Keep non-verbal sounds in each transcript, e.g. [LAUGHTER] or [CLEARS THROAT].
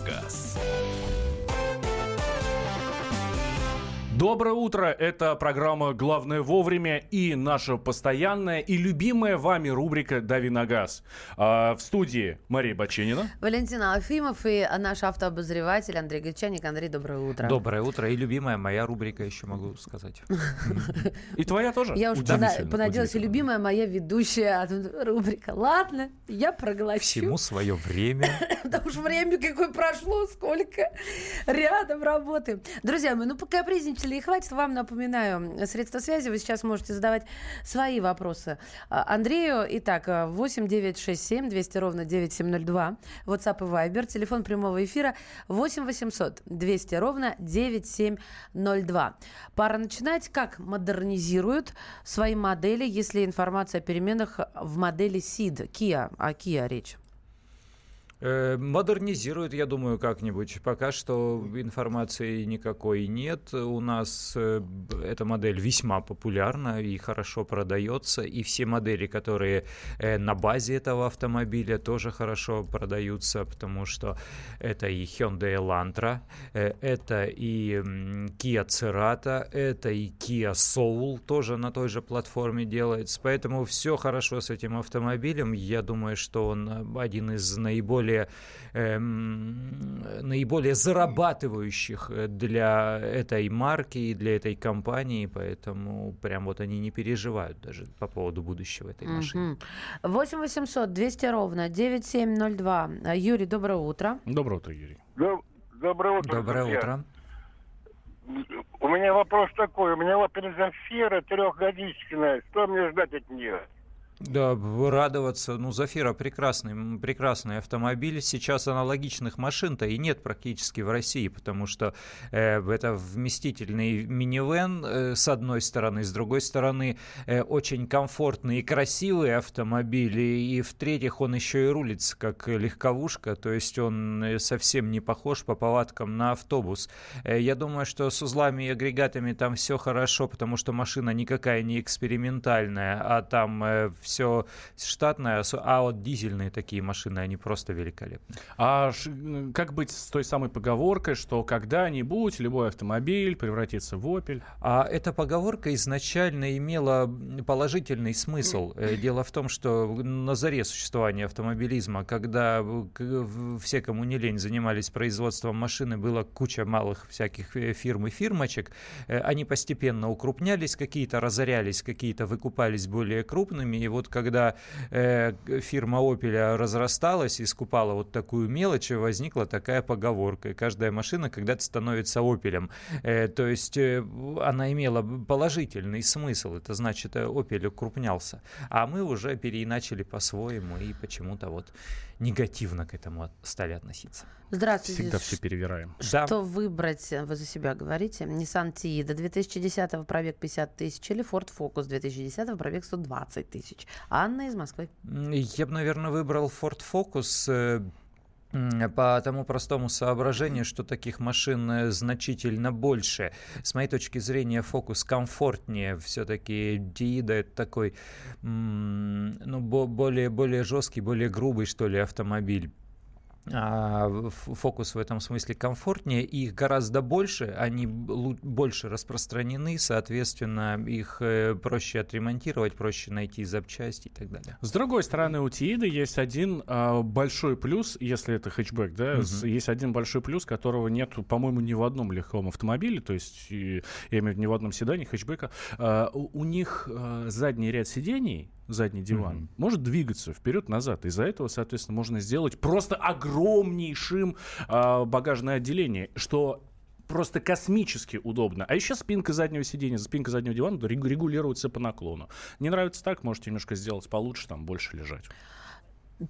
газ». Доброе утро, это программа «Главное вовремя» и наша постоянная и любимая вами рубрика «Дави на газ». А, в студии Мария Баченина. Валентина Алфимов и наш автообозреватель Андрей Гречаник. Андрей, доброе утро. Доброе утро. И любимая моя рубрика еще могу сказать. И твоя тоже? Я уж понадеялась, и любимая моя ведущая рубрика. Ладно, я проглочу. Всему свое время. [COUGHS] Да уж время какое прошло, сколько рядом работаем. Друзья мои, ну пока слушателей хватит. Вам напоминаю, средства связи. Вы сейчас можете задавать свои вопросы а, Андрею. Итак, 8 9 6 7 200 ровно 9702. WhatsApp и Viber. Телефон прямого эфира 8 800 200 ровно 9702. Пора начинать. Как модернизируют свои модели, если информация о переменах в модели SID, Kia, о Kia речь? Э, модернизируют, я думаю, как-нибудь. Пока что информации никакой нет. У нас э, эта модель весьма популярна и хорошо продается. И все модели, которые э, на базе этого автомобиля, тоже хорошо продаются, потому что это и Hyundai Elantra, это и Kia Cerato, это и Kia Soul тоже на той же платформе делается. Поэтому все хорошо с этим автомобилем. Я думаю, что он один из наиболее наиболее, эм, наиболее зарабатывающих э, для этой марки и для этой компании, поэтому прям вот они не переживают даже по поводу будущего этой машины. 8 800 200 ровно 9702. Юрий, доброе утро. Доброе утро, Юрий. Доброе утро. Доброе друзья. утро. У меня вопрос такой. У меня Zafira трехгодичная. Что мне ждать от нее? Да, радоваться. Ну, Зафира прекрасный, прекрасный автомобиль. Сейчас аналогичных машин-то и нет практически в России, потому что э, это вместительный минивэн э, с одной стороны, с другой стороны э, очень комфортный и красивый автомобиль, и, и в-третьих он еще и рулится как легковушка, то есть он э, совсем не похож по повадкам на автобус. Э, я думаю, что с узлами и агрегатами там все хорошо, потому что машина никакая не экспериментальная, а там э, все штатное, а вот дизельные такие машины, они просто великолепны. А как быть с той самой поговоркой, что когда-нибудь любой автомобиль превратится в Opel? А эта поговорка изначально имела положительный смысл. Э, дело в том, что на заре существования автомобилизма, когда все, кому не лень, занимались производством машины, было куча малых всяких э, фирм и фирмочек, э, они постепенно укрупнялись, какие-то разорялись, какие-то выкупались более крупными, и вот вот когда э, фирма Opel разрасталась и скупала вот такую мелочь, возникла такая поговорка. каждая машина когда-то становится Opel. Э, то есть э, она имела положительный смысл. Это значит, э, Opel укрупнялся. А мы уже переиначили по-своему и почему-то вот негативно к этому стали относиться. Здравствуйте. Всегда все перевираем. Что да. выбрать, вы за себя говорите? Nissan Tiida 2010 пробег 50 тысяч или Ford Focus 2010 пробег 120 тысяч? Анна из Москвы. Я бы, наверное, выбрал Ford Focus э, по тому простому соображению, что таких машин э, значительно больше. С моей точки зрения, фокус комфортнее. Все-таки Диида это такой ну, более, более жесткий, более грубый, что ли, автомобиль. А, фокус в этом смысле комфортнее, их гораздо больше, они больше распространены, соответственно, их э, проще отремонтировать, проще найти запчасти и так далее. С другой стороны, у Тиида есть один а, большой плюс, если это хэтчбэк, да, угу. есть один большой плюс, которого нет, по-моему, ни в одном легком автомобиле, то есть, я имею в виду, ни в одном седане хэтчбека. А, у, них задний ряд сидений, задний диван, mm-hmm. может двигаться вперед-назад. Из-за этого, соответственно, можно сделать просто огромнейшим э, багажное отделение, что просто космически удобно. А еще спинка заднего сиденья, спинка заднего дивана регулируется по наклону. Не нравится так, можете немножко сделать получше, там больше лежать.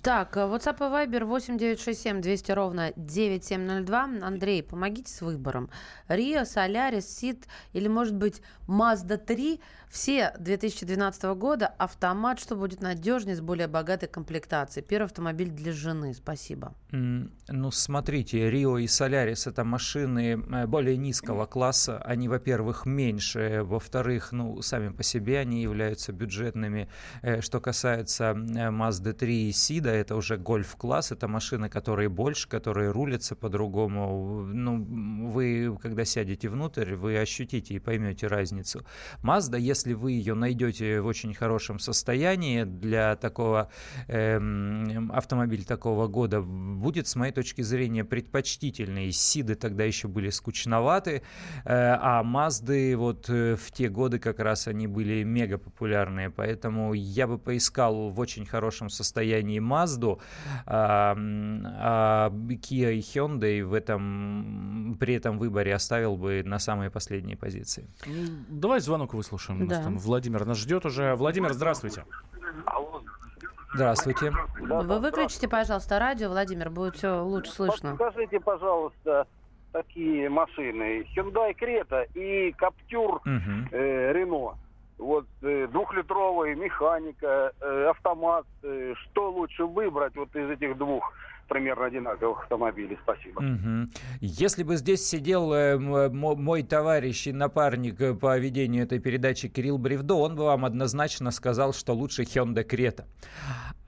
Так, э, WhatsApp и Viber 8967 200 ровно 9702. Андрей, помогите с выбором. Рио, Солярис, Сид или, может быть, Mazda 3. Все 2012 года. Автомат, что будет надежнее, с более богатой комплектацией. Первый автомобиль для жены. Спасибо. Ну, смотрите, Рио и Солярис это машины э, более низкого класса. Они, во-первых, меньше. Во-вторых, ну, сами по себе они являются бюджетными. Э, что касается Mazda 3 и Сид, вида, это уже гольф-класс, это машины, которые больше, которые рулятся по-другому. Ну, вы, когда сядете внутрь, вы ощутите и поймете разницу. Mazda, если вы ее найдете в очень хорошем состоянии для такого э, автомобиля такого года, будет, с моей точки зрения, предпочтительный. Сиды тогда еще были скучноваты, э, а Мазды вот э, в те годы как раз они были мега популярные, поэтому я бы поискал в очень хорошем состоянии Мазду, а, а Kia и Hyundai в этом, при этом выборе оставил бы на самые последние позиции. Давай звонок выслушаем. Да. там Владимир нас ждет уже. Владимир, здравствуйте. Алло. Здравствуйте. Вы выключите, пожалуйста, радио, Владимир, будет все лучше слышно. Скажите, пожалуйста, такие машины. Hyundai Creta и Captur угу. э, Renault. Вот э, двухлитровый, механика, э, автомат. Э, что лучше выбрать вот из этих двух? Примерно одинаковых автомобилей. Спасибо. Угу. Если бы здесь сидел э, мой товарищ и напарник э, по ведению этой передачи Кирилл Бревдо, он бы вам однозначно сказал, что лучше Hyundai Creta.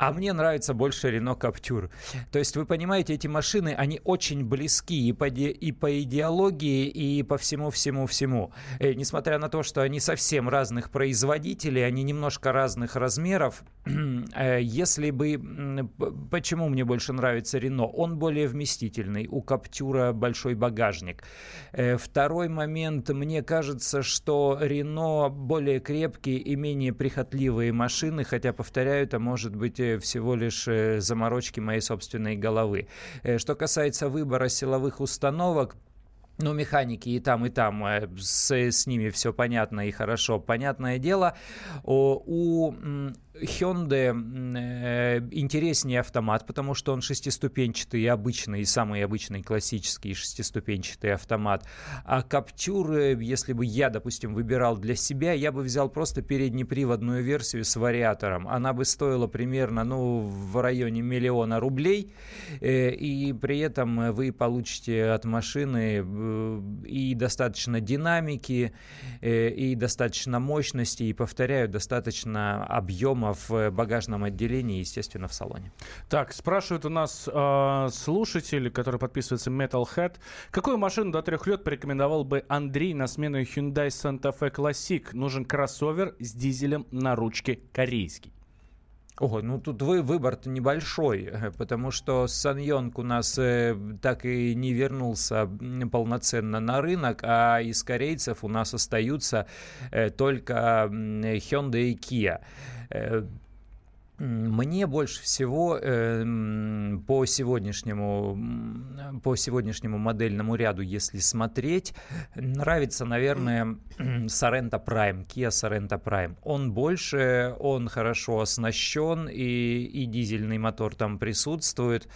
А мне нравится больше Renault Captur. То есть, вы понимаете, эти машины, они очень близки и по, и по идеологии, и по всему-всему-всему. Э, несмотря на то, что они совсем разных производителей, они немножко разных размеров, [CLEARS THROAT] э, если бы... Почему мне больше нравится Рено? Он более вместительный, у Каптюра большой багажник. Э, второй момент, мне кажется, что Рено более крепкие и менее прихотливые машины, хотя, повторяю, это может быть всего лишь э, заморочки моей собственной головы. Э, что касается выбора силовых установок, ну, механики и там, и там, э, с, с ними все понятно и хорошо. Понятное дело, у Hyundai э, интереснее автомат, потому что он шестиступенчатый обычный, и самый обычный классический шестиступенчатый автомат. А Captur, если бы я, допустим, выбирал для себя, я бы взял просто переднеприводную версию с вариатором. Она бы стоила примерно, ну, в районе миллиона рублей, э, и при этом вы получите от машины э, и достаточно динамики, и достаточно мощности, и, повторяю, достаточно объема в багажном отделении, естественно, в салоне. Так, спрашивают у нас э, слушатель, который подписывается Metalhead, какую машину до трех лет порекомендовал бы Андрей на смену Hyundai Santa Fe Classic? Нужен кроссовер с дизелем на ручке корейский. Ого, ну тут вы, выбор-то небольшой, э, [LAUGHS] потому что Саньонг у нас э, так и не вернулся полноценно на рынок, а из корейцев у нас остаются э, только Hyundai и Kia. Мне больше всего э, по, сегодняшнему, по сегодняшнему модельному ряду, если смотреть, нравится, наверное, Sorento Prime, Kia Sorento Prime. Он больше, он хорошо оснащен, и, и дизельный мотор там присутствует.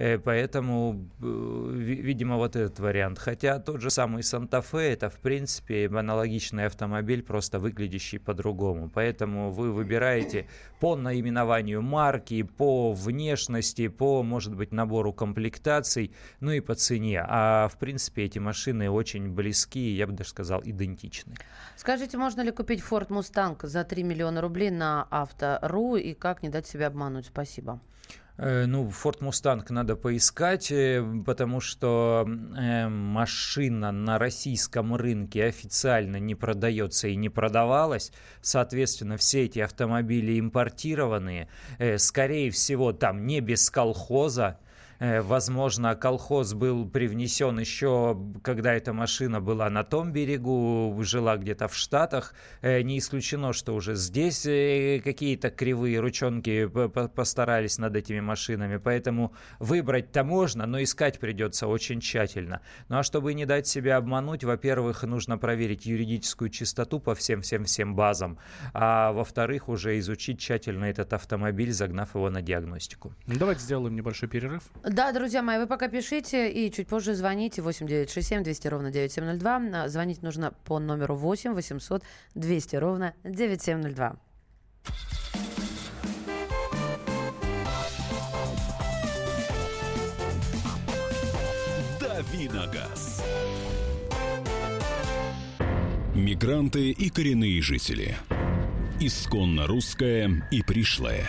Э, поэтому, э, видимо, вот этот вариант. Хотя тот же самый Санта-Фе, это, в принципе, аналогичный автомобиль, просто выглядящий по-другому. Поэтому вы выбираете по наименованию марки, по внешности, по, может быть, набору комплектаций, ну и по цене. А, в принципе, эти машины очень близки, я бы даже сказал, идентичны. Скажите, можно ли купить Ford Mustang за 3 миллиона рублей на Авто.ру и как не дать себя обмануть? Спасибо. Э, ну, Ford Mustang надо поискать, э, потому что э, машина на российском рынке официально не продается и не продавалась. Соответственно, все эти автомобили импортированные. Скорее всего, там не без колхоза возможно, колхоз был привнесен еще, когда эта машина была на том берегу, жила где-то в Штатах. Э, не исключено, что уже здесь э, какие-то кривые ручонки постарались над этими машинами. Поэтому выбрать-то можно, но искать придется очень тщательно. Ну а чтобы не дать себя обмануть, во-первых, нужно проверить юридическую чистоту по всем-всем-всем базам, а во-вторых, уже изучить тщательно этот автомобиль, загнав его на диагностику. Давайте сделаем небольшой перерыв. Да, друзья мои, вы пока пишите и чуть позже звоните 8967 200 ровно 9702. А, звонить нужно по номеру 8 800 200 ровно 9702. Давиногаз. Мигранты и коренные жители. Исконно русская и пришлая.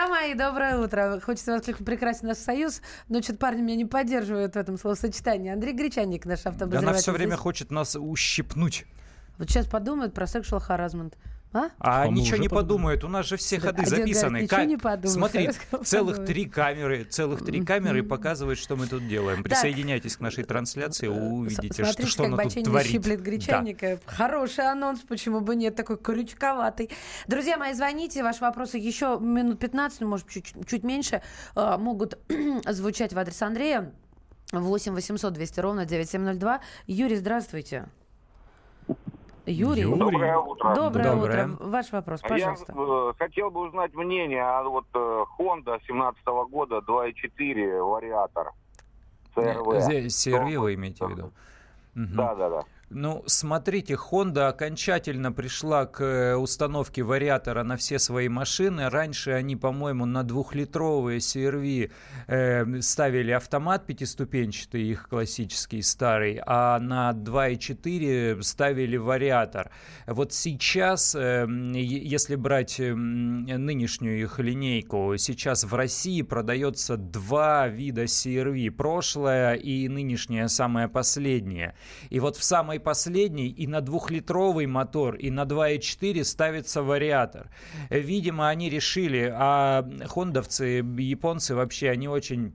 Друзья мои, доброе утро. Хочется воскликнуть прекрасен наш союз, но что-то парни меня не поддерживают в этом словосочетании. Андрей Гречанник, наш автобозреватель. Она все время здесь. хочет нас ущипнуть. Вот сейчас подумают про sexual harassment. А, а, а ничего не подумают. У нас же все ходы записаны. Как... Не подумаешь, Смотри, [LAUGHS] целых три камеры, целых три камеры показывают, что мы тут делаем. Присоединяйтесь к нашей трансляции, увидите, Смотрите, что, что она тут творит. щиплет гречаника. Да. Хороший анонс, почему бы нет, такой крючковатый. Друзья мои, звоните, ваши вопросы еще минут 15, ну, может, чуть, чуть меньше, а, могут [CLEARS THROAT] звучать в адрес Андрея. 8 800 200 ровно 9702. Юрий, здравствуйте. Юрий. Юрий. Доброе утро. Доброе, Доброе утро. Ваш вопрос, пожалуйста. Я э, хотел бы узнать мнение о вот э, Honda 17 года 2.4 вариатор. CRV. CRV вы имеете в виду? Да, да, да. Ну, смотрите, Honda окончательно пришла к э, установке вариатора на все свои машины. Раньше они, по-моему, на двухлитровые CRV э, ставили автомат пятиступенчатый, их классический старый, а на 2.4 ставили вариатор. Вот сейчас, э, если брать э, нынешнюю их линейку, сейчас в России продается два вида CRV. Прошлое и нынешнее самое последнее. И вот в самой последний и на двухлитровый мотор, и на 2.4 ставится вариатор. Видимо, они решили, а хондовцы, японцы вообще, они очень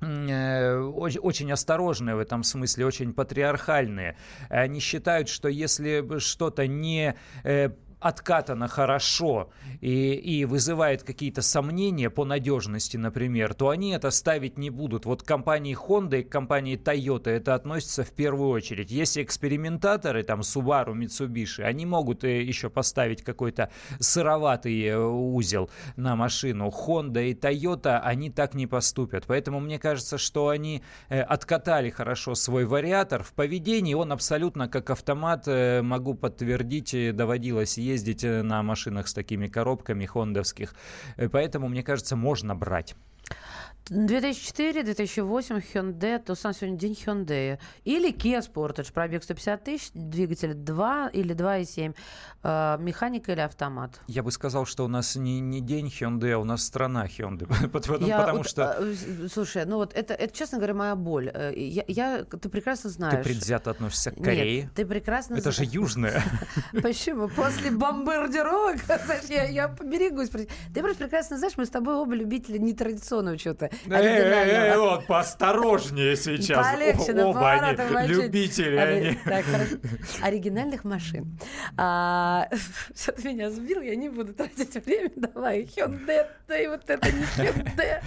э, очень, очень осторожные в этом смысле, очень патриархальные. Они считают, что если что-то не э, откатано хорошо и, и вызывает какие-то сомнения по надежности, например, то они это ставить не будут. Вот компании Honda и компании Toyota это относится в первую очередь. Если экспериментаторы, там Subaru, Mitsubishi, они могут э, еще поставить какой-то сыроватый э, узел на машину. Honda и Toyota, они так не поступят. Поэтому мне кажется, что они э, откатали хорошо свой вариатор. В поведении он абсолютно как автомат, могу подтвердить, доводилось ездить э, на машинах с такими коробками хондовских. Э, поэтому, мне кажется, можно брать. 2004, 2008 Hyundai, Tucson сегодня день Hyundai. Или Kia Sportage, пробег 150 тысяч, двигатель 2 или 2,7, э, механика или автомат. Я бы сказал, что у нас не, не день Hyundai, а у нас страна Hyundai. [LAUGHS] потому, я, потому вот, что... Э, слушай, ну вот это, это, честно говоря, моя боль. Э, я, я, ты прекрасно знаешь. Ты предвзято относишься к Корее? Нет, ты прекрасно Это же южная. [LAUGHS] Почему? После бомбардировок, [LAUGHS] я поберегусь. Ты просто прекрасно знаешь, мы с тобой оба любители нетрадиционного чего-то. Э, вот, поосторожнее сейчас. Полегче, Оба они любители. Они. [LAUGHS] Оригинальных машин. А, [LAUGHS] Что-то меня сбил, я не буду тратить время. Давай, Hyundai, да и вот это не Hyundai.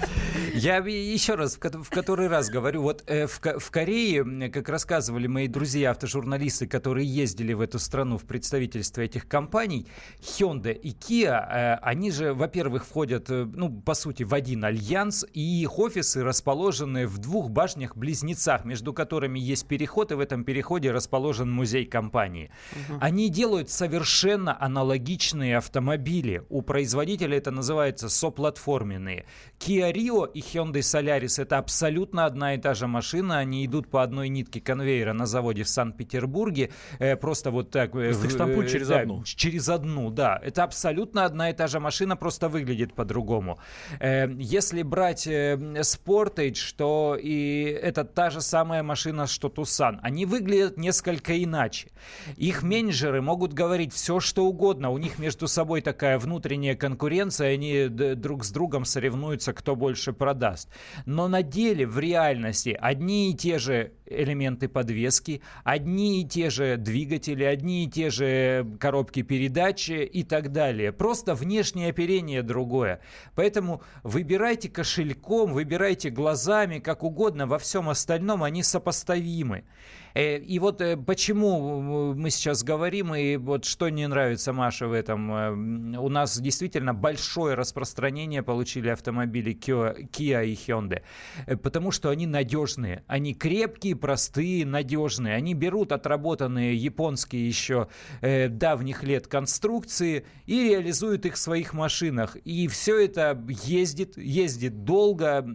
Я еще раз, в который раз говорю, вот э, в, Корее, как рассказывали мои друзья, автожурналисты, которые ездили в эту страну в представительство этих компаний, Hyundai и Kia, э, они же, во-первых, входят, ну, по сути, в один альянс, и их офисы расположены в двух башнях-близнецах, между которыми есть переход, и в этом переходе расположен музей компании. Угу. Они делают совершенно аналогичные автомобили. У производителя это называется соплатформенные. Kia Rio и Hyundai Solaris это абсолютно одна и та же машина. Они идут по одной нитке конвейера на заводе в Санкт-Петербурге. Э, просто вот так. Э, штампуют через да, одну. Через одну, да. Это абсолютно одна и та же машина, просто выглядит по-другому. Э, если брать э, Sportage, что и это та же самая машина, что Tucson. Они выглядят несколько иначе. Их менеджеры могут говорить все, что угодно. У них между собой такая внутренняя конкуренция, они друг с другом соревнуются, кто больше продаст. Но на деле, в реальности, одни и те же элементы подвески, одни и те же двигатели, одни и те же коробки передач и так далее. Просто внешнее оперение другое. Поэтому выбирайте кошельком, выбирайте глазами, как угодно, во всем остальном они сопоставимы. Э, и вот э, почему мы сейчас говорим, и вот что не нравится Маше в этом. Э, у нас действительно большое распространение получили автомобили Kia и Hyundai, потому что они надежные, они крепкие, простые, надежные. Они берут отработанные японские еще давних лет конструкции и реализуют их в своих машинах. И все это ездит, ездит долго.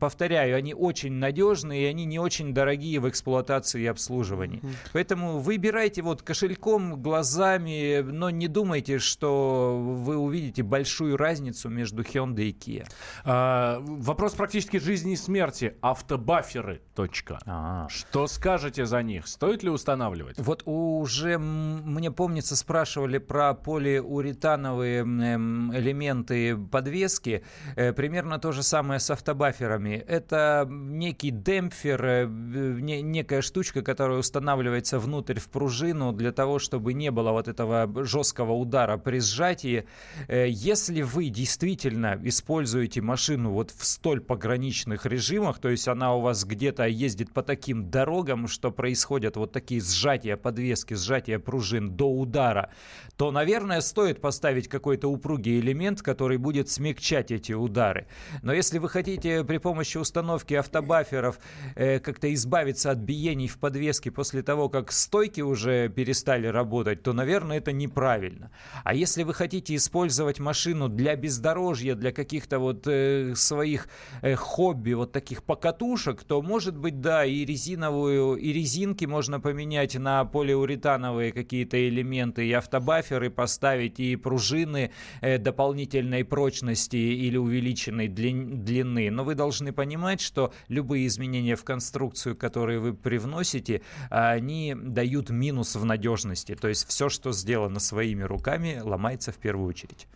Повторяю, они очень надежные, и они не очень дорогие в эксплуатации обслуживании. Mm-hmm. Поэтому выбирайте вот кошельком, глазами, но не думайте, что вы увидите большую разницу между Hyundai и Kia. А, вопрос практически жизни и смерти. Автобаферы. Точка. А-а. Что скажете за них? Стоит ли устанавливать? Вот уже мне помнится спрашивали про полиуретановые эм, элементы подвески. Э, примерно то же самое с автобаферами. Это некий демпфер, э, некая штучка, которая устанавливается внутрь в пружину для того, чтобы не было вот этого жесткого удара при сжатии. Э, если вы действительно используете машину вот в столь пограничных режимах, то есть она у вас где-то ездит по таким дорогам, что происходят вот такие сжатия подвески, сжатия пружин до удара, то, наверное, стоит поставить какой-то упругий элемент, который будет смягчать эти удары. Но если вы хотите при помощи установки автобаферов э, как-то избавиться от биений в подвеске, подвески после того, как стойки уже перестали работать, то, наверное, это неправильно. А если вы хотите использовать машину для бездорожья, для каких-то вот э, своих э, хобби, вот таких покатушек, то, может быть, да, и резиновую, и резинки можно поменять на полиуретановые какие-то элементы, и автобаферы поставить, и пружины э, дополнительной прочности или увеличенной длины. Но вы должны понимать, что любые изменения в конструкцию, которые вы привносите, сути, они дают минус в надежности. То есть все, что сделано своими руками, ломается в первую очередь.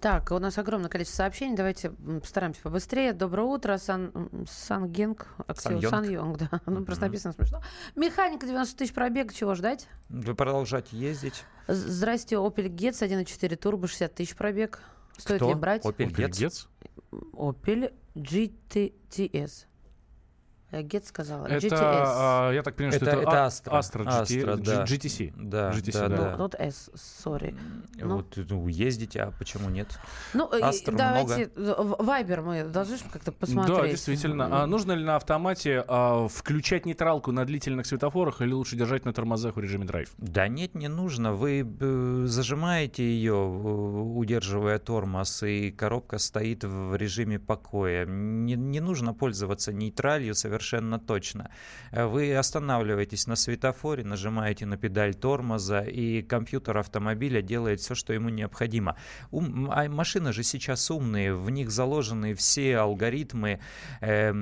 Так, у нас огромное количество сообщений. Давайте постараемся побыстрее. Доброе утро. Сан, Сангенг. Сан Йонг, да. Ну, просто написано смешно. Механика 90 тысяч пробег. Чего ждать? Вы продолжать ездить. Здрасте. Opel Getz 1.4 турбо 60 тысяч пробег. Стоит Кто? ли брать? Opel Getz? Opel GTTS. Гет сказала. Это, GTS. А, я так понимаю, что это, это, это Astra. Astra, GT, Astra да. GTC. Да, GTC, да, да. да. Вот S, sorry. Ну. Вот ну, ездите, а почему нет? Ну, Astra давайте, Вайбер мы должны как-то посмотреть. Да, действительно. А нужно ли на автомате а, включать нейтралку на длительных светофорах или лучше держать на тормозах в режиме драйв? Да нет, не нужно. Вы э, зажимаете ее, удерживая тормоз, и коробка стоит в режиме покоя. Не, не нужно пользоваться нейтралью совершенно совершенно точно. Э, вы останавливаетесь на светофоре, нажимаете на педаль тормоза, и компьютер автомобиля делает все, что ему необходимо. Ум, а машины же сейчас умные, в них заложены все алгоритмы э,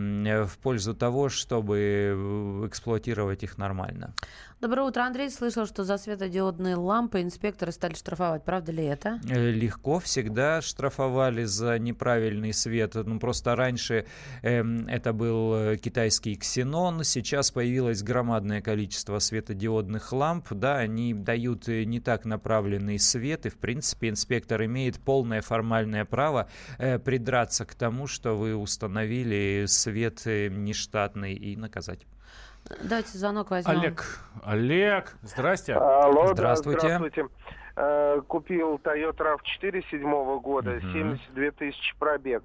в пользу того, чтобы э, эксплуатировать их нормально. Доброе утро, Андрей. Слышал, что за светодиодные лампы инспекторы стали штрафовать. Правда ли это? Э, легко. Всегда штрафовали за неправильный свет. Ну, просто раньше э, это был э, китайский ксенон. Сейчас появилось громадное количество светодиодных ламп. Да, они дают э, не так направленный свет. И, в принципе, инспектор имеет полное формальное право э, придраться к тому, что вы установили свет нештатный и наказать. Давайте звонок возьмем. Олег. Олег, здрасте. Алло, здравствуйте. здравствуйте. Э, купил Toyota RAV4 седьмого года, угу. 72 тысячи пробег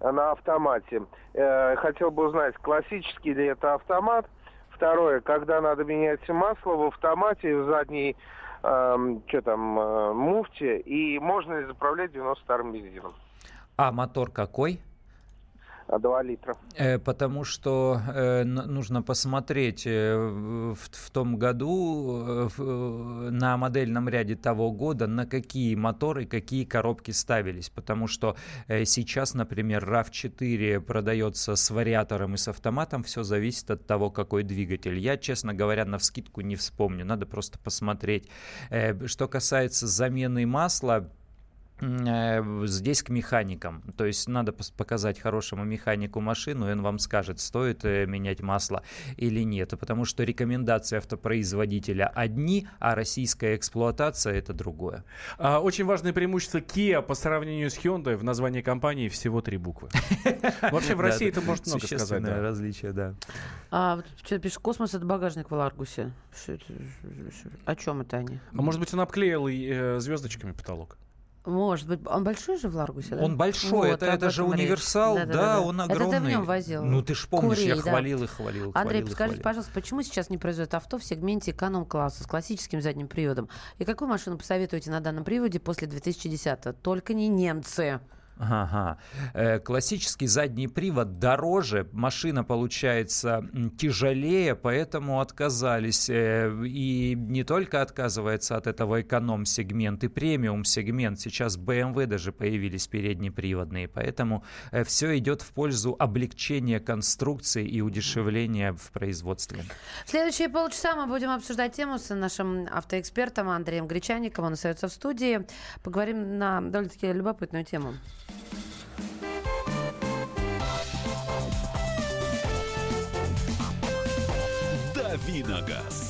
на автомате. Э, хотел бы узнать, классический ли это автомат? Второе, когда надо менять масло в автомате, в задней э, что там, муфте, и можно ли заправлять 92-м бензином? А мотор какой? 2 литра. Э, потому что э, нужно посмотреть э, в, том году э, э, на модельном ряде того года, на какие моторы, какие коробки ставились. Потому что э, сейчас, например, RAV4 продается с вариатором и с автоматом. Все зависит от того, какой двигатель. Я, честно говоря, на вскидку не вспомню. Надо просто посмотреть. Э, что касается замены масла, Э, здесь к механикам. То есть надо показать хорошему механику машину, и он вам скажет, стоит э, менять масло или нет. Потому что рекомендации автопроизводителя одни, а российская эксплуатация это другое. А, очень важное преимущество Kia по сравнению с Hyundai в названии компании всего три буквы. [LAUGHS] Вообще в России это может много сказать. различие, да. А что пишет, космос это багажник в Ларгусе. О чем это они? А может быть он обклеил э, звездочками потолок? Может быть, он большой же в Ларгусе, да? Он большой, вот, это, это же универсал, да, да, да, да, он огромный. Это ты в нем возил? Ну ты ж помнишь, Курей, я да. хвалил и хвалил. Андрей, хвалил, подскажите, хвалил. пожалуйста, почему сейчас не производят авто в сегменте эконом-класса с классическим задним приводом? И какую машину посоветуете на данном приводе после 2010-го? Только не немцы. Ага. Э, классический задний привод дороже, машина получается тяжелее, поэтому отказались. Э, и не только отказывается от этого эконом-сегмент и премиум-сегмент. Сейчас BMW даже появились переднеприводные, поэтому э, все идет в пользу облегчения конструкции и удешевления в производстве. В следующие полчаса мы будем обсуждать тему с нашим автоэкспертом Андреем Гречаником. Он остается в студии. Поговорим на довольно-таки любопытную тему. Давиногаз.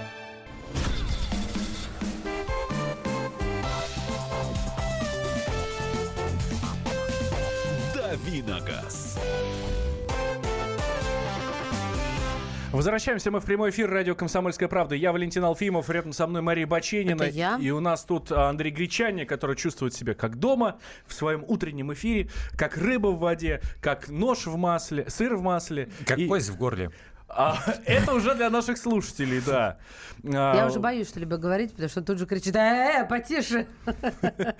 Возвращаемся мы в прямой эфир радио «Комсомольская правда». Я Валентин Алфимов, рядом со мной Мария Баченина. Это я. И у нас тут а, Андрей Гречаник, который чувствует себя как дома в своем утреннем эфире, как рыба в воде, как нож в масле, сыр в масле. Как и... кость в горле. А, [LAUGHS] это уже для наших слушателей, да. Я а, уже боюсь что-либо говорить, потому что тут же кричит, э, э потише. [LAUGHS]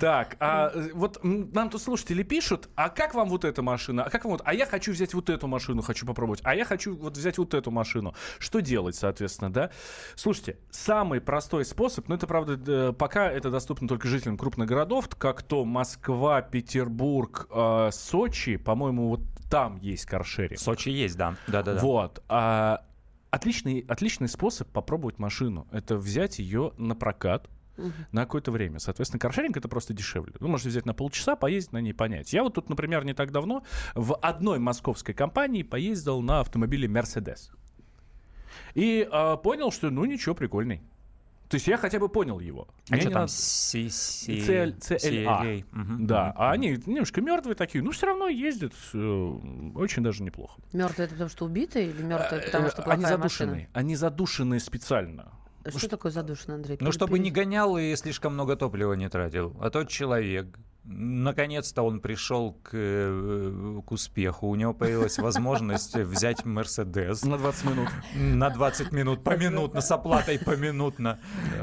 Так, а вот нам тут слушатели пишут, а как вам вот эта машина? А как вам вот, а я хочу взять вот эту машину, хочу попробовать, а я хочу вот взять вот эту машину. Что делать, соответственно, да? Слушайте, самый простой способ, ну это правда, пока это доступно только жителям крупных городов, как то Москва, Петербург, а, Сочи, по-моему, вот там есть каршеринг. В Сочи есть, да. да, да, да. Вот. А, отличный, отличный способ попробовать машину. Это взять ее на прокат, Uh-huh. на какое-то время. Соответственно, каршеринг это просто дешевле. Вы можете взять на полчаса, поездить на ней, понять. Я вот тут, например, не так давно в одной московской компании поездил на автомобиле Mercedes. И э, понял, что ну ничего, прикольный. То есть я хотя бы понял его. А что там? Надо... CLA. Да, а они немножко мертвые такие, но все равно ездят э, очень даже неплохо. Мертвые это потому что убитые или мертвые потому что плохая Они задушенные. Машина? Они задушенные специально. Что, такое задушенный, Андрей? Ну, чтобы не гонял и слишком много топлива не тратил. А тот человек Наконец-то он пришел к, э, к успеху. У него появилась возможность [LAUGHS] взять Мерседес. На 20 минут. На 20 минут, поминутно, с оплатой поминутно.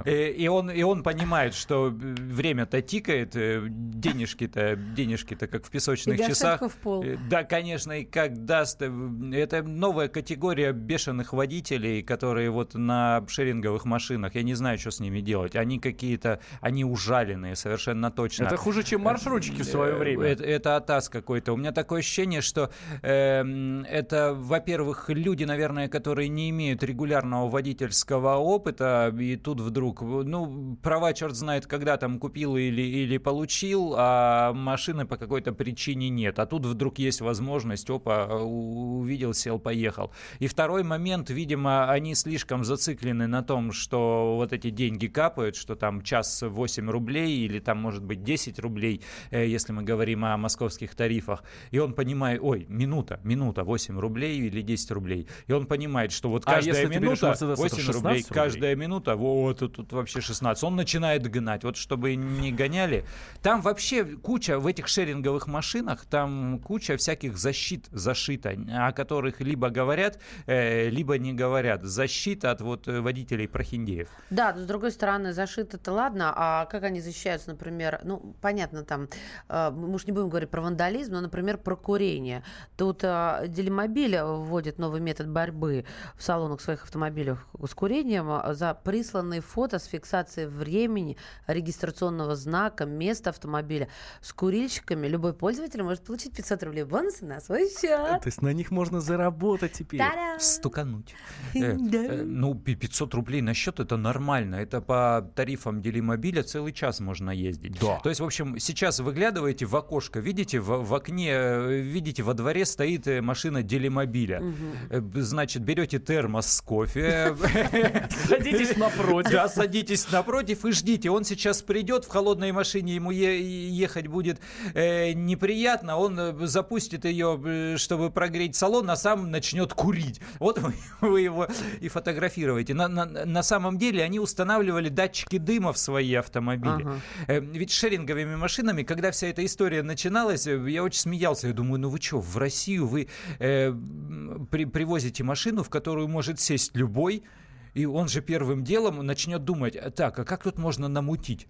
И, э, и, он, и он понимает, что время-то тикает, э, денежки-то, денежки-то как в песочных и часах. В пол. Да, конечно, и как даст. Это новая категория бешеных водителей, которые вот на шеринговых машинах, я не знаю, что с ними делать. Они какие-то, они ужаленные совершенно точно. Это хуже, чем маршрутчики в свое время. Это, это атас какой-то. У меня такое ощущение, что э, это, во-первых, люди, наверное, которые не имеют регулярного водительского опыта, и тут вдруг, ну, права черт знает, когда там купил или, или получил, а машины по какой-то причине нет. А тут вдруг есть возможность, опа, увидел, сел, поехал. И второй момент, видимо, они слишком зациклены на том, что вот эти деньги капают, что там час 8 рублей или там, может быть, 10 рублей, рублей, э, если мы говорим о московских тарифах, и он понимает, ой, минута, минута, 8 рублей или 10 рублей, и он понимает, что вот а каждая а минута 8 рублей, рублей, каждая минута, вот тут, вообще 16, он начинает гнать, вот чтобы не гоняли. Там вообще куча в этих шеринговых машинах, там куча всяких защит зашита, о которых либо говорят, э, либо не говорят. Защита от вот водителей прохиндеев. Да, с другой стороны, защита-то ладно, а как они защищаются, например, ну, понятно, там, э, мы уж не будем говорить про вандализм, но, например, про курение. Тут э, Делимобиль вводит новый метод борьбы в салонах своих автомобилей с курением а, за присланные фото с фиксацией времени, регистрационного знака, места автомобиля. С курильщиками любой пользователь может получить 500 рублей бонусы на свой счет. То есть на них можно заработать теперь. Та-дам! Стукануть. [LAUGHS] Э, э, ну, 500 рублей на счет это нормально. Это по тарифам Делимобиля целый час можно ездить. Да. То есть, в общем, сейчас выглядываете в окошко, видите, в, в окне, э, видите, во дворе стоит машина Делимобиля. Угу. Значит, берете термос с кофе. [LAUGHS] Садитесь напротив. Да, садитесь напротив и ждите. Он сейчас придет в холодной машине, ему ехать будет неприятно. Он запустит ее, чтобы прогреть салон, а сам начнет курить. Вот [LAUGHS] вы, его и фотографируете. На, на, на самом деле они устанавливали датчики дыма в свои автомобили. Ага. Э, ведь шеринговыми машинами, когда вся эта история начиналась, э, я очень смеялся. Я думаю, ну вы что, в Россию вы э, при, привозите машину, в которую может сесть любой, и он же первым делом начнет думать, так, а как тут можно намутить?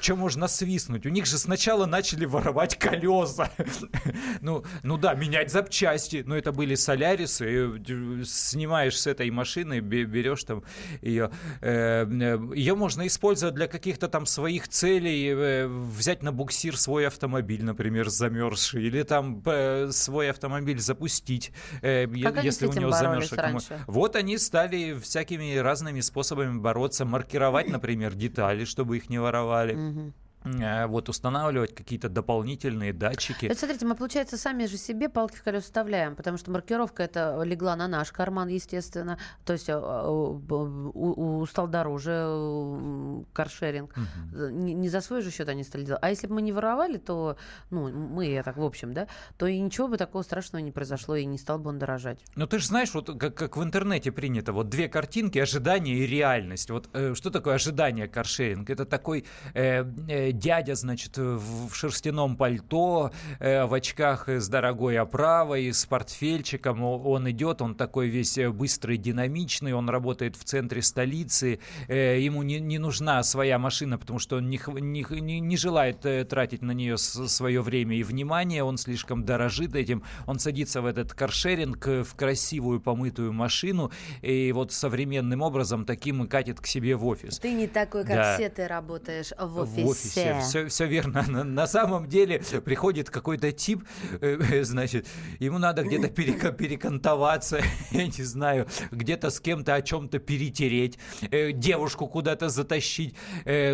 Что можно свистнуть? У них же сначала начали воровать колеса. [LAUGHS] ну, ну да, менять запчасти. Но это были солярисы. Снимаешь с этой машины, берешь там ее. Э, ее можно использовать для каких-то там своих целей. Э, взять на буксир свой автомобиль, например, замерзший. Или там э, свой автомобиль запустить, если у него замерзший. Вот они стали всякими разными способами бороться, маркировать, [CLEARS THROAT] например, детали, чтобы их не воровали. Э, вот устанавливать какие-то дополнительные датчики. Это, смотрите, мы, получается, сами же себе палки в колеса вставляем, потому что маркировка это легла на наш карман, естественно. То есть устал дороже каршеринг. Угу. Не, не за свой же счет они стали делать. А если бы мы не воровали, то, ну, мы, я так, в общем, да, то и ничего бы такого страшного не произошло, и не стал бы он дорожать. Ну, ты же знаешь, вот как, как в интернете принято, вот две картинки, ожидание и реальность. Вот э, что такое ожидание каршеринг? Это такой э, э, дядя, значит, в шерстяном пальто, э, в очках с дорогой оправой, с портфельчиком. Он идет, он такой весь э, быстрый, динамичный, он работает в центре столицы. Э, ему не, не нужна своя машина, потому что он не, не, не желает тратить на нее свое время и внимание. Он слишком дорожит этим. Он садится в этот каршеринг, в красивую помытую машину, и вот современным образом таким катит к себе в офис. Ты не такой, как да. все ты работаешь в офисе. В офисе все, все, все верно. На, на самом деле приходит какой-то тип, э, э значит, ему надо где-то перекантоваться, [LAUGHS] я не знаю, где-то с кем-то о чем-то перетереть, э, девушку куда-то затащить,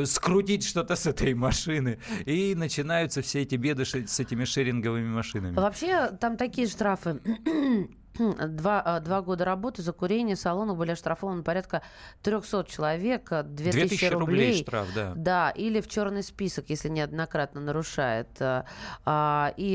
скрутить что-то с этой машины. И начинаются все эти беды с этими шеринговыми машинами. Вообще, там такие штрафы Два, а, два года работы за курение в салонах были оштрафованы порядка 300 человек, 2000, 2000 рублей. рублей штраф, да. Да, или в черный список, если неоднократно нарушает. А, а, и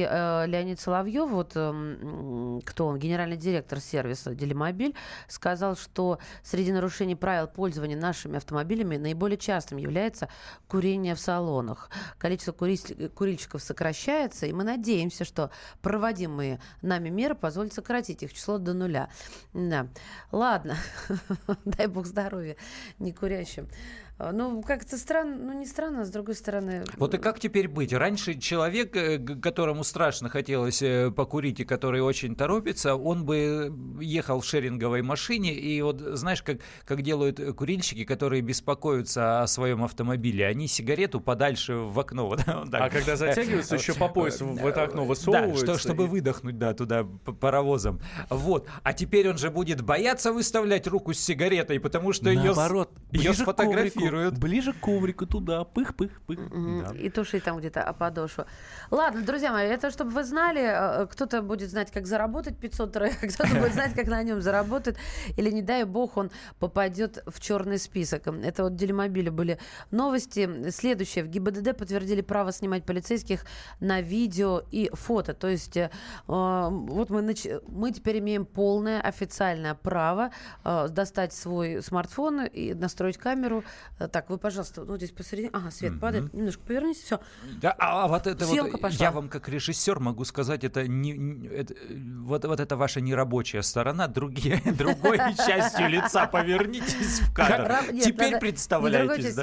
Леонид Соловьев, вот эм, кто он, генеральный директор сервиса Делимобиль, сказал, что среди нарушений правил пользования нашими автомобилями наиболее частым является курение в салонах. Количество курильщиков сокращается, и мы надеемся, что проводимые нами меры позволят сократить их число до нуля. Да. Ладно, [LAUGHS] дай бог здоровья не курящим. А, ну, как-то странно, ну не странно, а с другой стороны... Вот и как теперь быть? Раньше человек, э, которому страшно хотелось э, покурить и который очень торопится, он бы ехал в шеринговой машине, и вот знаешь, как, как делают курильщики, которые беспокоятся о своем автомобиле, они сигарету подальше в окно. [LAUGHS] Вот, вот а когда затягиваются, еще по поясу в это окно высовываются. Да, что, чтобы и... выдохнуть, да, туда паровозом. Вот. А теперь он же будет бояться выставлять руку с сигаретой, потому что Наоборот, ее, ее сфотографируют реагируют. Ближе к коврику, туда, пых-пых-пых. И туши там где-то о подошву. Ладно, друзья мои, это чтобы вы знали, э, кто-то будет знать, как заработать 500 рэ, [LAUGHS] кто-то будет знать, как на нем заработать, или, не дай бог, он попадет в черный список. Это вот Делимобиле были новости. Следующее. В ГИБДД подтвердили право снимать полицейских на видео и фото. То есть э, вот мы, нач... мы теперь имеем полное официальное право э, достать свой смартфон и настроить камеру. Э, так, вы, пожалуйста, вот здесь посередине. Ага, свет mm-hmm. падает. Немножко повернитесь, все. Да, а, а вот это Съемка вот, пошла. я вам как режиссер могу сказать, это не, это, вот, вот это ваша нерабочая сторона, другие, [LAUGHS] другой частью лица повернитесь в кадр. Теперь представляете.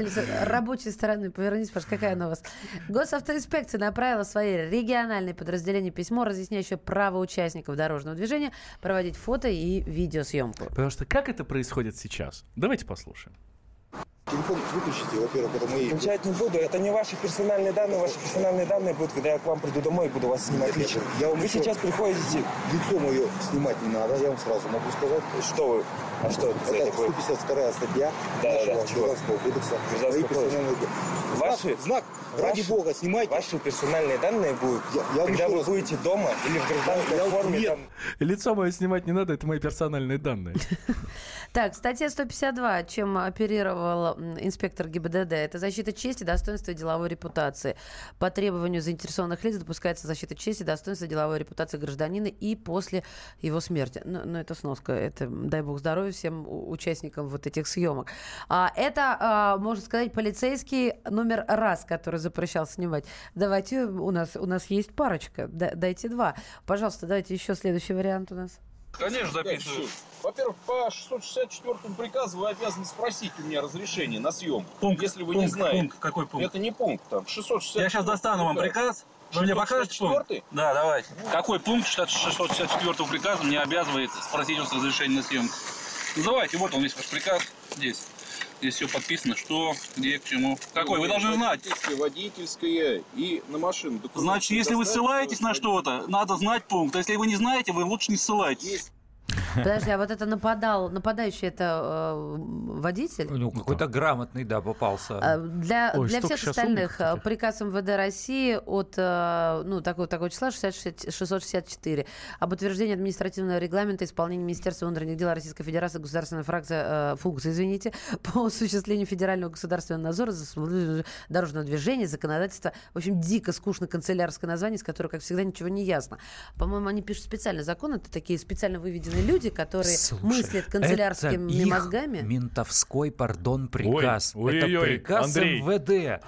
Рабочей стороны повернитесь, пожалуйста, какая она у вас. Госавтоинспекция направила свои региональные подразделения письмо, разъясняющее право участников дорожного движения проводить фото и видеосъемку. Потому что как это происходит сейчас? Давайте послушаем. Телефон выключите, во-первых, это мои. Включать не буду, это не ваши персональные данные, ваши персональные данные будут, когда я к вам приду домой и буду вас снимать лично. Я вам вы еще... сейчас приходите... Лицо мое снимать не надо, я вам сразу могу сказать. Что вы? А что это? Это 152 статья да, нашего да, Гражданского кодекса. Гражданского персональные... Ваши? Знак, ваши, ради бога, снимайте. Ваши персональные данные будут, я, я когда вы будете дома или в гражданской я, форме. Нет. Там... Лицо мое снимать не надо, это мои персональные данные. [LAUGHS] Так, статья 152, чем оперировал инспектор ГИБДД, это защита чести, достоинства и деловой репутации. По требованию заинтересованных лиц допускается защита чести, достоинства и деловой репутации гражданина и после его смерти. Ну, ну это сноска, это, дай бог здоровья всем участникам вот этих съемок. А, это, а, можно сказать, полицейский номер раз, который запрещал снимать. Давайте, у нас, у нас есть парочка, дайте два. Пожалуйста, давайте еще следующий вариант у нас. Конечно, записываю. Во-первых, по 664 приказу вы обязаны спросить у меня разрешение на съемку. Пункт, если вы пункт, не знаете. Пункт, какой пункт? Это не пункт, там 664. Я сейчас достану вам приказ. Вы мне покажете пункт? Да, давайте. Какой пункт 664 приказа мне обязывает спросить у вас разрешение на съемку? Называйте, вот он весь ваш приказ здесь. Здесь все подписано, что, где, к чему. Какой? Вы должны знать. Водительское и на машину. Значит, если вы ссылаетесь на что-то, надо знать пункт. Если вы не знаете, вы лучше не ссылайтесь. Подожди, а вот это нападал, нападающий это э, водитель? Ну, какой-то грамотный, да, попался. А, для, Ой, для всех остальных умных, э, приказ МВД России от, э, ну, такого, такого числа 60, 664 об утверждении административного регламента исполнения Министерства внутренних дел Российской Федерации государственная фракция, э, функция, извините, [LAUGHS] по осуществлению федерального государственного надзора за дорожного движения, законодательства. В общем, дико скучно канцелярское название, с которого, как всегда, ничего не ясно. По-моему, они пишут специально закон, это такие специально выведенные люди, которые Слушай, мыслят канцелярскими это мозгами. ментовской, пардон, приказ. Ой, это ой, приказ Андрей. МВД. Э,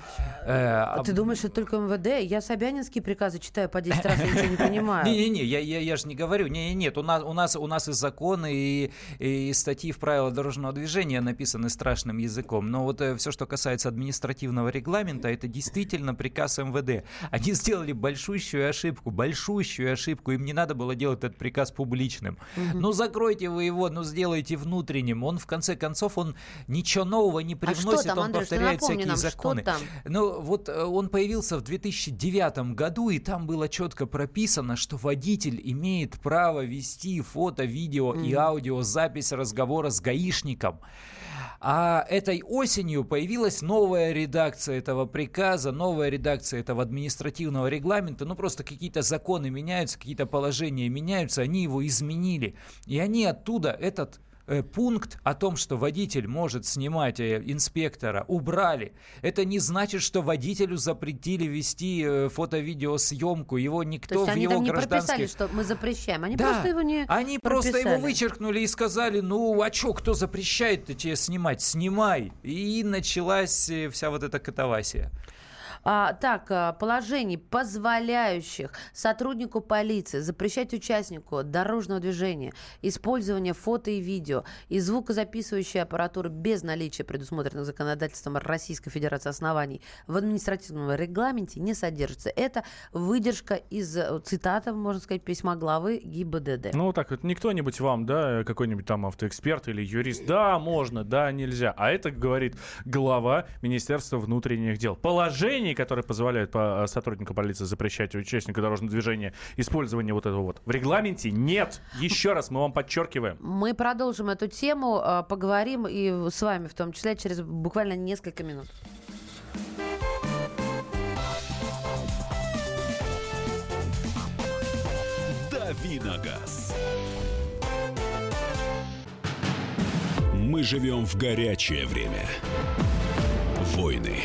а ты думаешь, это только МВД? Я собянинские приказы читаю по 10 раз, я ничего не понимаю. [LAUGHS] Не-не-не, я, я, я же не говорю. Не, нет, у нас, у нас, у нас и законы, и, и статьи в правила дорожного движения написаны страшным языком. Но вот э, все, что касается административного регламента, это действительно приказ МВД. Они сделали большущую ошибку, большущую ошибку. Им не надо было делать этот приказ публичным. Угу. Ну, закройте вы его, ну, сделайте внутренним. Он, в конце концов, он ничего нового не привносит, а там, он Андрюш, повторяет всякие нам, законы. Ну, вот э, он появился в 2009 году, и там было четко прописано, что водитель имеет право вести фото, видео mm. и аудиозапись разговора с гаишником. А этой осенью появилась новая редакция этого приказа, новая редакция этого административного регламента. Ну, просто какие-то законы меняются, какие-то положения меняются, они его изменили. И они оттуда этот пункт о том, что водитель может снимать э, инспектора, убрали. Это не значит, что водителю запретили вести э, фото-видеосъемку. Его никто То есть в они его гражданских... что мы запрещаем. Они да, просто его не Они прописали. просто его вычеркнули и сказали, ну, а что, кто запрещает тебе снимать? Снимай. И началась вся вот эта катавасия. А, так, а, положений, позволяющих сотруднику полиции запрещать участнику дорожного движения использование фото и видео и звукозаписывающей аппаратуры без наличия предусмотренных законодательством Российской Федерации оснований в административном регламенте не содержится. Это выдержка из, цитата, можно сказать, письма главы ГИБДД. Ну, так вот, не кто-нибудь вам, да, какой-нибудь там автоэксперт или юрист, да, можно, да, нельзя. А это говорит глава Министерства внутренних дел. Положение ограничений, которые позволяют по сотруднику полиции запрещать участнику дорожного движения использование вот этого вот. В регламенте нет. Еще раз мы вам подчеркиваем. Мы продолжим эту тему, поговорим и с вами в том числе через буквально несколько минут. Давиногаз. Мы живем в горячее время. Войны,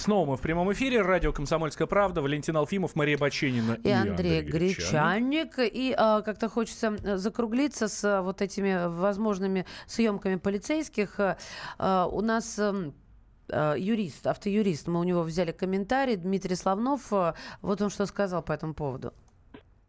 Снова мы в прямом эфире. Радио «Комсомольская правда». Валентин Алфимов, Мария Баченина и, и Андрей, Андрей Гречанник. И а, как-то хочется закруглиться с а, вот этими возможными съемками полицейских. А, у нас а, юрист, автоюрист, мы у него взяли комментарий, Дмитрий Славнов, вот он что сказал по этому поводу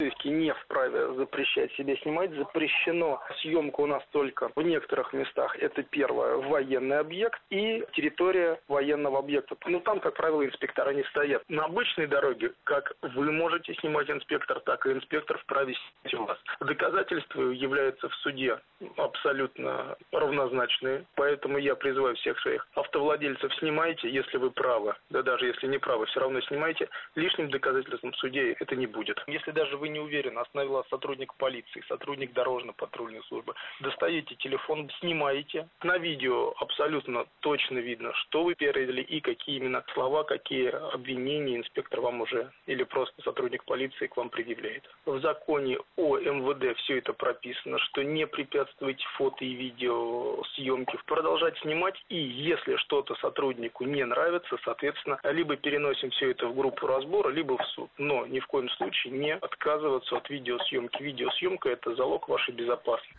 полицейский не вправе запрещать себе снимать. Запрещено съемка у нас только в некоторых местах. Это первое, военный объект и территория военного объекта. Ну, там, как правило, инспектора не стоят. На обычной дороге, как вы можете снимать инспектор, так и инспектор вправе снять вас. Доказательства являются в суде абсолютно равнозначные. Поэтому я призываю всех своих автовладельцев, снимайте, если вы правы. Да даже если не правы, все равно снимайте. Лишним доказательством в суде это не будет. Если даже вы не уверены, остановила сотрудник полиции, сотрудник дорожно-патрульной службы. Достаете телефон, снимаете. На видео абсолютно точно видно, что вы передали и какие именно слова, какие обвинения инспектор вам уже или просто сотрудник полиции к вам предъявляет. В законе о МВД все это прописано, что не препятствовать фото и видео съемки, продолжать снимать и если что-то сотруднику не нравится, соответственно, либо переносим все это в группу разбора, либо в суд. Но ни в коем случае не отказываем отказываться от видеосъемки. Видеосъемка – это залог вашей безопасности.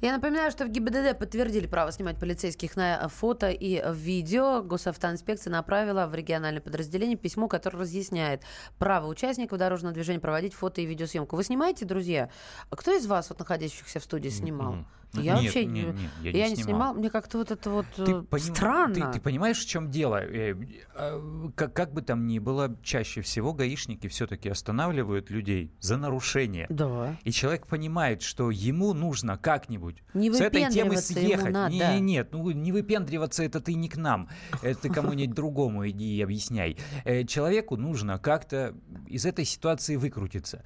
Я напоминаю, что в ГИБДД подтвердили право снимать полицейских на фото и видео. Госавтоинспекция направила в региональное подразделение письмо, которое разъясняет право участников дорожного движения проводить фото и видеосъемку. Вы снимаете, друзья? Кто из вас, вот находящихся в студии, снимал? Mm-hmm. Я нет, вообще нет, нет, я, я не, снимал. снимал. Мне как-то вот это вот ты э, странно. Ты, ты понимаешь, в чем дело? Э, а, как, как бы там ни было, чаще всего гаишники все-таки останавливают людей за нарушение. Да. И человек понимает, что ему нужно как-нибудь с этой темы съехать. Надо. Не, не, нет, ну не выпендриваться, это ты не к нам. Это ты кому-нибудь [LAUGHS] другому иди и объясняй. Э, человеку нужно как-то из этой ситуации выкрутиться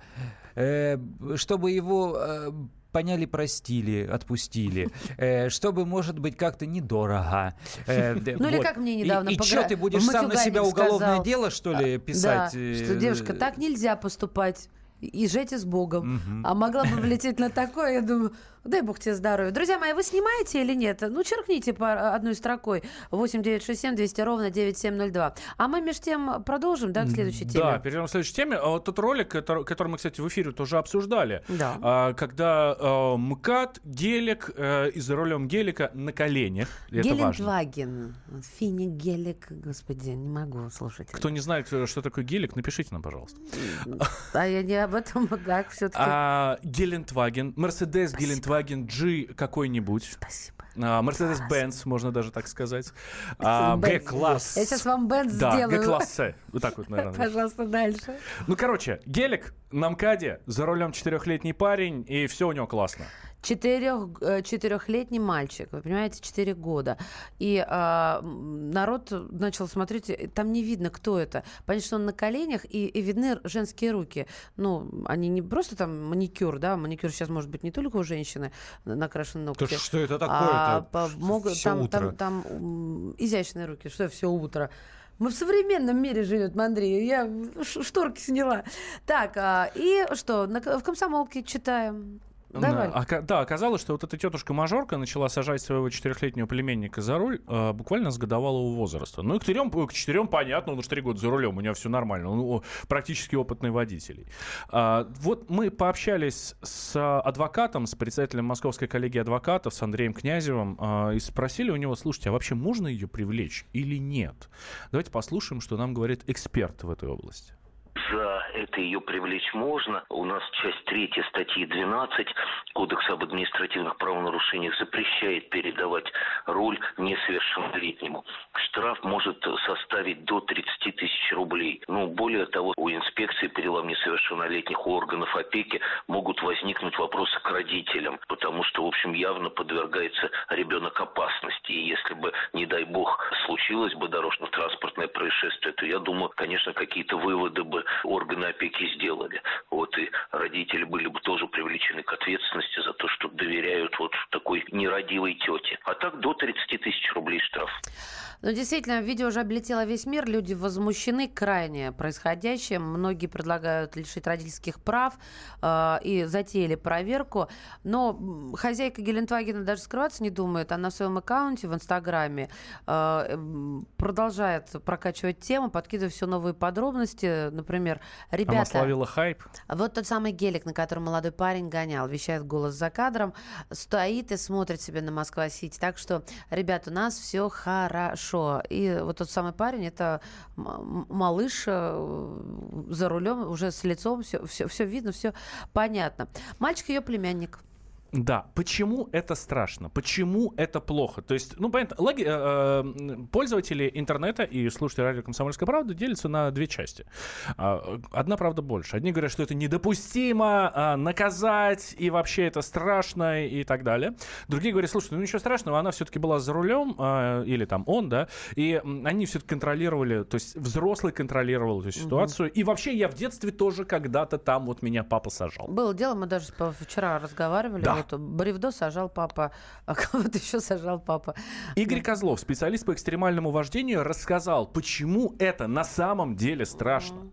чтобы его поняли, простили, отпустили, э, чтобы, может быть, как-то недорого. Э, ну или как мне недавно И, и что, ты будешь сам на себя уголовное дело, что ли, писать? Да, что, девушка, так нельзя поступать. Езжайте с Богом. Угу. А могла бы влететь на такое, я думаю, Дай бог тебе здоровья. Друзья мои, вы снимаете или нет? Ну, черкните по одной строкой. 8 9 6 7 200 ровно 9702. А мы между тем продолжим, да, к следующей теме? Да, перейдем к следующей теме. А вот тот ролик, который, который мы, кстати, в эфире тоже обсуждали. Да. А, когда а, МКАД, гелик а, и за рулем гелика на коленях. Гелендваген. Финик, гелик, господи, не могу слушать. Кто не знает, что такое гелик, напишите нам, пожалуйста. А я не об этом, [LAUGHS] так, все-таки. А, Гелендваген, Мерседес Гелендваген Volkswagen G какой-нибудь. Спасибо. Mercedes-Benz, а, можно даже так сказать. [LAUGHS] G-класс. Я сейчас вам да, сделаю. G-классе. Вот так вот, наверное. [LAUGHS] Пожалуйста, дальше. Ну, короче, гелик на МКАДе, за рулем четырехлетний парень, и все у него классно. Четырех, э, четырехлетний мальчик, вы понимаете, четыре года. И э, народ начал смотреть, там не видно, кто это. Понятно, что он на коленях, и, и видны женские руки. Ну, они не просто там маникюр, да, маникюр сейчас может быть не только у женщины накрашены ногти. То что это такое? А, по, могут, все там, утро. там, там изящные руки, что все утро. Мы в современном мире живем, Андрей. Я шторки сняла. Так, а, и что, в комсомолке читаем. Давай. А, да, оказалось, что вот эта тетушка-мажорка начала сажать своего четырехлетнего племенника за руль э, буквально с годовалого возраста. Ну и к четырем, к четырем понятно, он уже три года за рулем, у него все нормально, он практически опытный водитель. А, вот мы пообщались с адвокатом, с председателем Московской коллегии адвокатов, с Андреем Князевым, э, и спросили у него, слушайте, а вообще можно ее привлечь или нет? Давайте послушаем, что нам говорит эксперт в этой области за это ее привлечь можно. У нас часть 3 статьи 12 Кодекса об административных правонарушениях запрещает передавать руль несовершеннолетнему. Штраф может составить до 30 тысяч рублей. Ну, более того, у инспекции по делам несовершеннолетних, у органов опеки могут возникнуть вопросы к родителям, потому что, в общем, явно подвергается ребенок опасности. И если бы, не дай бог, случилось бы дорожно-транспортное происшествие, то я думаю, конечно, какие-то выводы бы органы опеки сделали. Вот и родители были бы тоже привлечены к ответственности за то, что доверяют вот такой нерадивой тете. А так до 30 тысяч рублей штраф. Ну, действительно, видео уже облетело весь мир. Люди возмущены крайне происходящим. Многие предлагают лишить родительских прав э, и затеяли проверку. Но хозяйка Гелендвагена даже скрываться не думает. Она в своем аккаунте в Инстаграме э, продолжает прокачивать тему, подкидывая все новые подробности. Например, ребята... Она словила хайп. Вот тот самый гелик, на котором молодой парень гонял, вещает голос за кадром, стоит и смотрит себе на Москва-Сити. Так что, ребят, у нас все хорошо хорошо. И вот тот самый парень, это малыш э, за рулем, уже с лицом, все, все, все видно, все понятно. Мальчик ее племянник. Да, почему это страшно? Почему это плохо? То есть, ну, понятно, логи, э, э, пользователи интернета и слушатели радио «Комсомольская правда» делятся на две части. Э, одна правда больше. Одни говорят, что это недопустимо э, наказать, и вообще это страшно, и так далее. Другие говорят, слушай, ну ничего страшного, она все-таки была за рулем, э, или там он, да, и они все-таки контролировали, то есть взрослый контролировал эту ситуацию. Угу. И вообще я в детстве тоже когда-то там вот меня папа сажал. Было дело, мы даже вчера разговаривали. Да вот Бревдо сажал папа, а кого-то еще сажал папа. Игорь Козлов, специалист по экстремальному вождению, рассказал, почему это на самом деле страшно.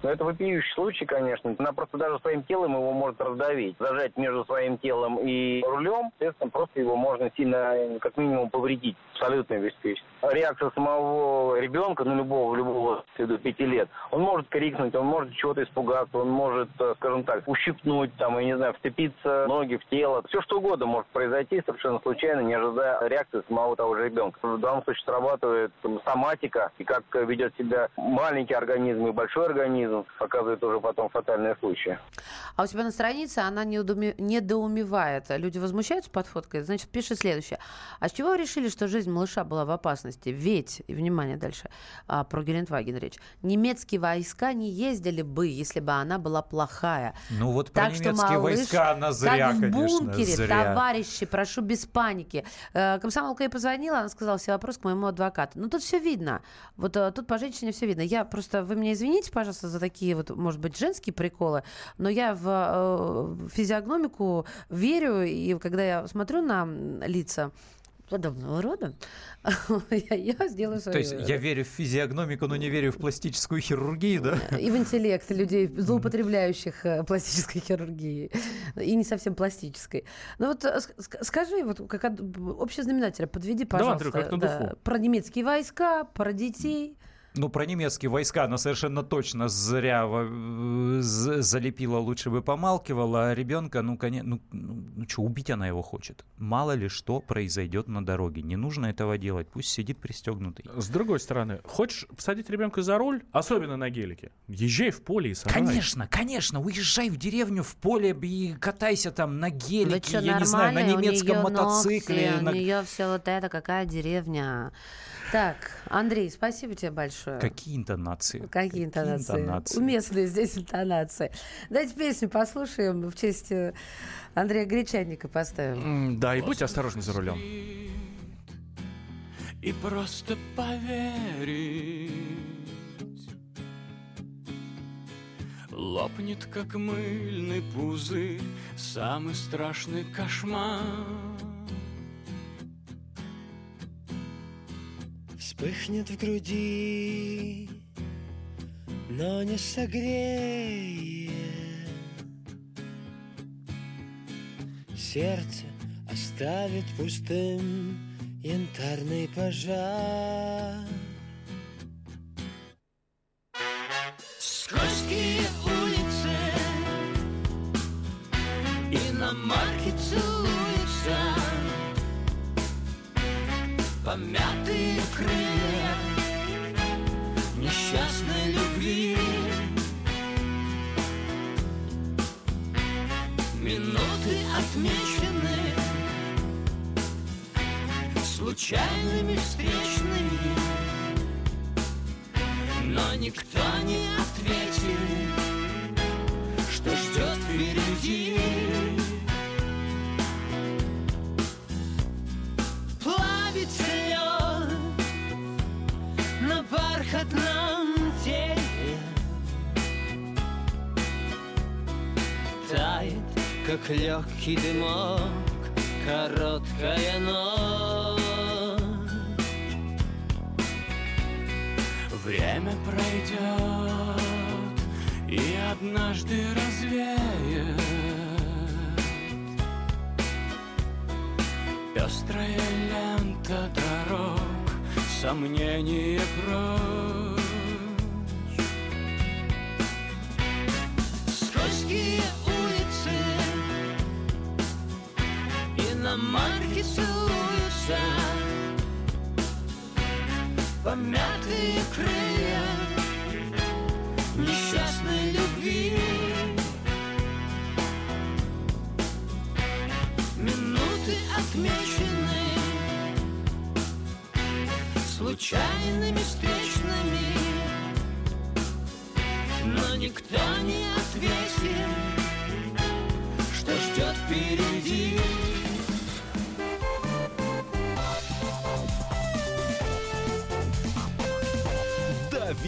Но это вопиющий случай, конечно. Она просто даже своим телом его может раздавить. Зажать между своим телом и рулем, соответственно, просто его можно сильно, как минимум, повредить. Абсолютно обеспечить. Реакция самого ребенка, ну, любого, любого, до пяти лет, он может крикнуть, он может чего-то испугаться, он может, э, скажем так, ущипнуть, там, я не знаю, вцепиться ноги в тело. Все что угодно может произойти совершенно случайно, не ожидая реакции самого того же ребенка. В данном случае срабатывает соматика, и как ведет себя маленький организм и большой организм, показывает уже потом фатальные случаи. А у тебя на странице она недоуме... недоумевает. Люди возмущаются под фоткой. Значит, пишет следующее. А с чего вы решили, что жизнь малыша была в опасности? Ведь, и внимание дальше, а, про Гелендваген речь, немецкие войска не ездили бы, если бы она была плохая. Ну вот про так немецкие что, малыш, войска она зря, как в бункере, зря. товарищи, прошу без паники. Э, комсомолка ей позвонила, она сказала все вопросы к моему адвокату. Ну тут все видно. Вот э, тут по женщине все видно. Я просто, вы меня извините, пожалуйста, за такие вот, может быть, женские приколы, но я в э, физиогномику верю, и когда я смотрю на лица подобного рода, [LAUGHS] я, я сделаю свою... То есть я верю в физиогномику, но не верю в пластическую хирургию, да? И в интеллект людей, злоупотребляющих э, пластической хирургией. И не совсем пластической. Ну вот э, скажи, вот как общий знаменатель, подведи, пожалуйста. Да, Андрю, как да, про немецкие войска, про детей. Ну, про немецкие войска она совершенно точно зря залепила, лучше бы помалкивала, а ребенка, ну, конечно, ну, ну, что, убить она его хочет. Мало ли что произойдет на дороге. Не нужно этого делать, пусть сидит пристегнутый. С другой стороны, хочешь посадить ребенка за руль, особенно на гелике, езжай в поле и сарай. Конечно, конечно, уезжай в деревню, в поле и катайся там на гелике, что, я не знаю, на немецком у мотоцикле. Ногти, на... У нее все вот это, какая деревня. Так, Андрей, спасибо тебе большое. Какие интонации? Какие интонации? Какие интонации? Уместные здесь интонации. Давайте песню послушаем в честь э, Андрея Гречанника поставим. Да, и будьте осторожны за рулем. И просто поверить Лопнет, как мыльный пузырь Самый страшный кошмар Вспыхнет в груди, но не согреет. сердце оставит пустым янтарный пожар. Случайными встречными, но никто не ответит, что ждет впереди. Плавится лед на бархатном теле, тает, как легкий дымок, короткая ночь. Время пройдет и однажды развеет. Пестрая лента дорог, сомнения прочь. Скользкие улицы и на марке целуются помятые крылья несчастной любви. Минуты отмечены случайными встречными, но никто не